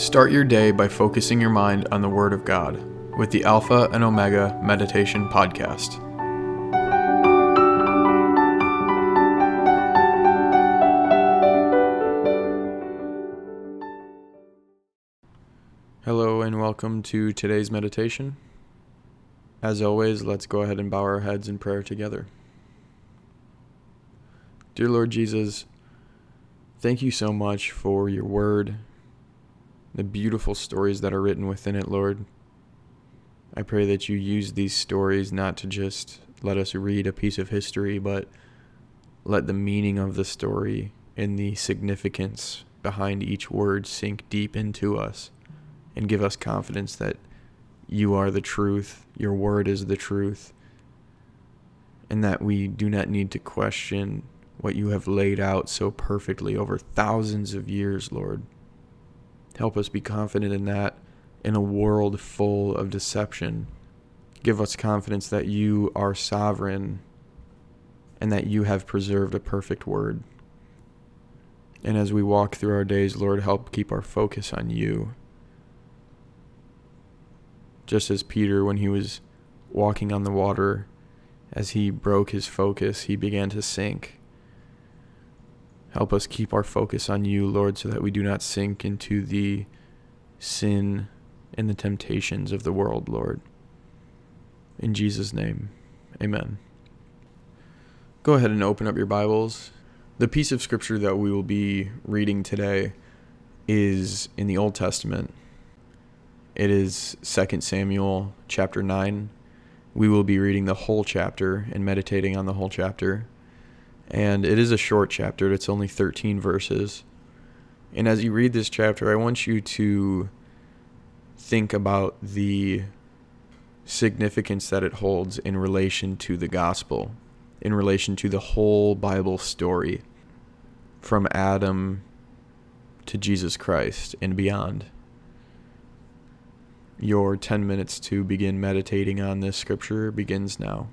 Start your day by focusing your mind on the Word of God with the Alpha and Omega Meditation Podcast. Hello, and welcome to today's meditation. As always, let's go ahead and bow our heads in prayer together. Dear Lord Jesus, thank you so much for your word the beautiful stories that are written within it, Lord. I pray that you use these stories not to just let us read a piece of history, but let the meaning of the story and the significance behind each word sink deep into us and give us confidence that you are the truth, your word is the truth, and that we do not need to question what you have laid out so perfectly over thousands of years, Lord. Help us be confident in that in a world full of deception. Give us confidence that you are sovereign and that you have preserved a perfect word. And as we walk through our days, Lord, help keep our focus on you. Just as Peter, when he was walking on the water, as he broke his focus, he began to sink. Help us keep our focus on you, Lord, so that we do not sink into the sin and the temptations of the world, Lord. In Jesus' name, amen. Go ahead and open up your Bibles. The piece of scripture that we will be reading today is in the Old Testament. It is 2 Samuel chapter 9. We will be reading the whole chapter and meditating on the whole chapter. And it is a short chapter, it's only 13 verses. And as you read this chapter, I want you to think about the significance that it holds in relation to the gospel, in relation to the whole Bible story from Adam to Jesus Christ and beyond. Your 10 minutes to begin meditating on this scripture begins now.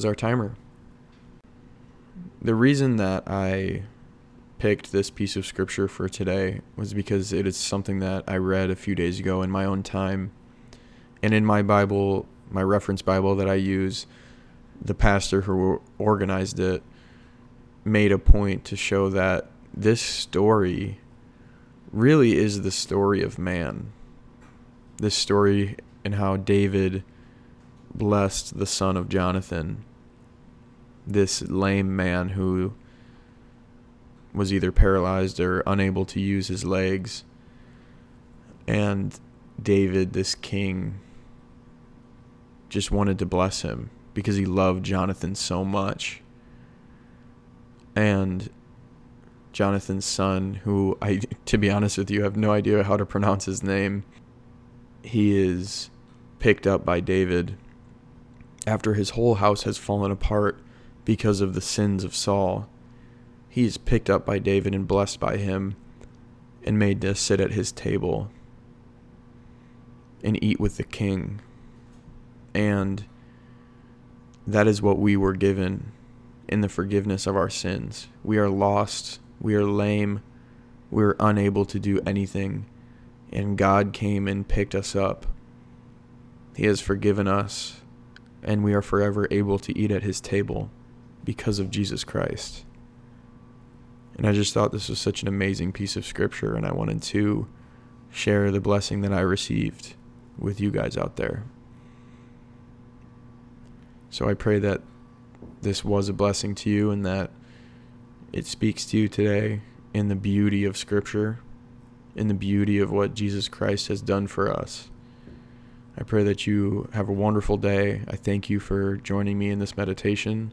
Was our timer. The reason that I picked this piece of scripture for today was because it is something that I read a few days ago in my own time. And in my Bible, my reference Bible that I use, the pastor who organized it made a point to show that this story really is the story of man. This story and how David blessed the son of Jonathan, this lame man who was either paralyzed or unable to use his legs. And David, this king, just wanted to bless him because he loved Jonathan so much. And Jonathan's son, who I, to be honest with you, have no idea how to pronounce his name, he is picked up by David after his whole house has fallen apart because of the sins of Saul. He is picked up by David and blessed by him and made to sit at his table and eat with the king. And that is what we were given in the forgiveness of our sins. We are lost, we are lame, we are unable to do anything, and God came and picked us up. He has forgiven us, and we are forever able to eat at his table because of Jesus Christ. And I just thought this was such an amazing piece of scripture, and I wanted to share the blessing that I received with you guys out there. So I pray that this was a blessing to you and that it speaks to you today in the beauty of Scripture, in the beauty of what Jesus Christ has done for us. I pray that you have a wonderful day. I thank you for joining me in this meditation,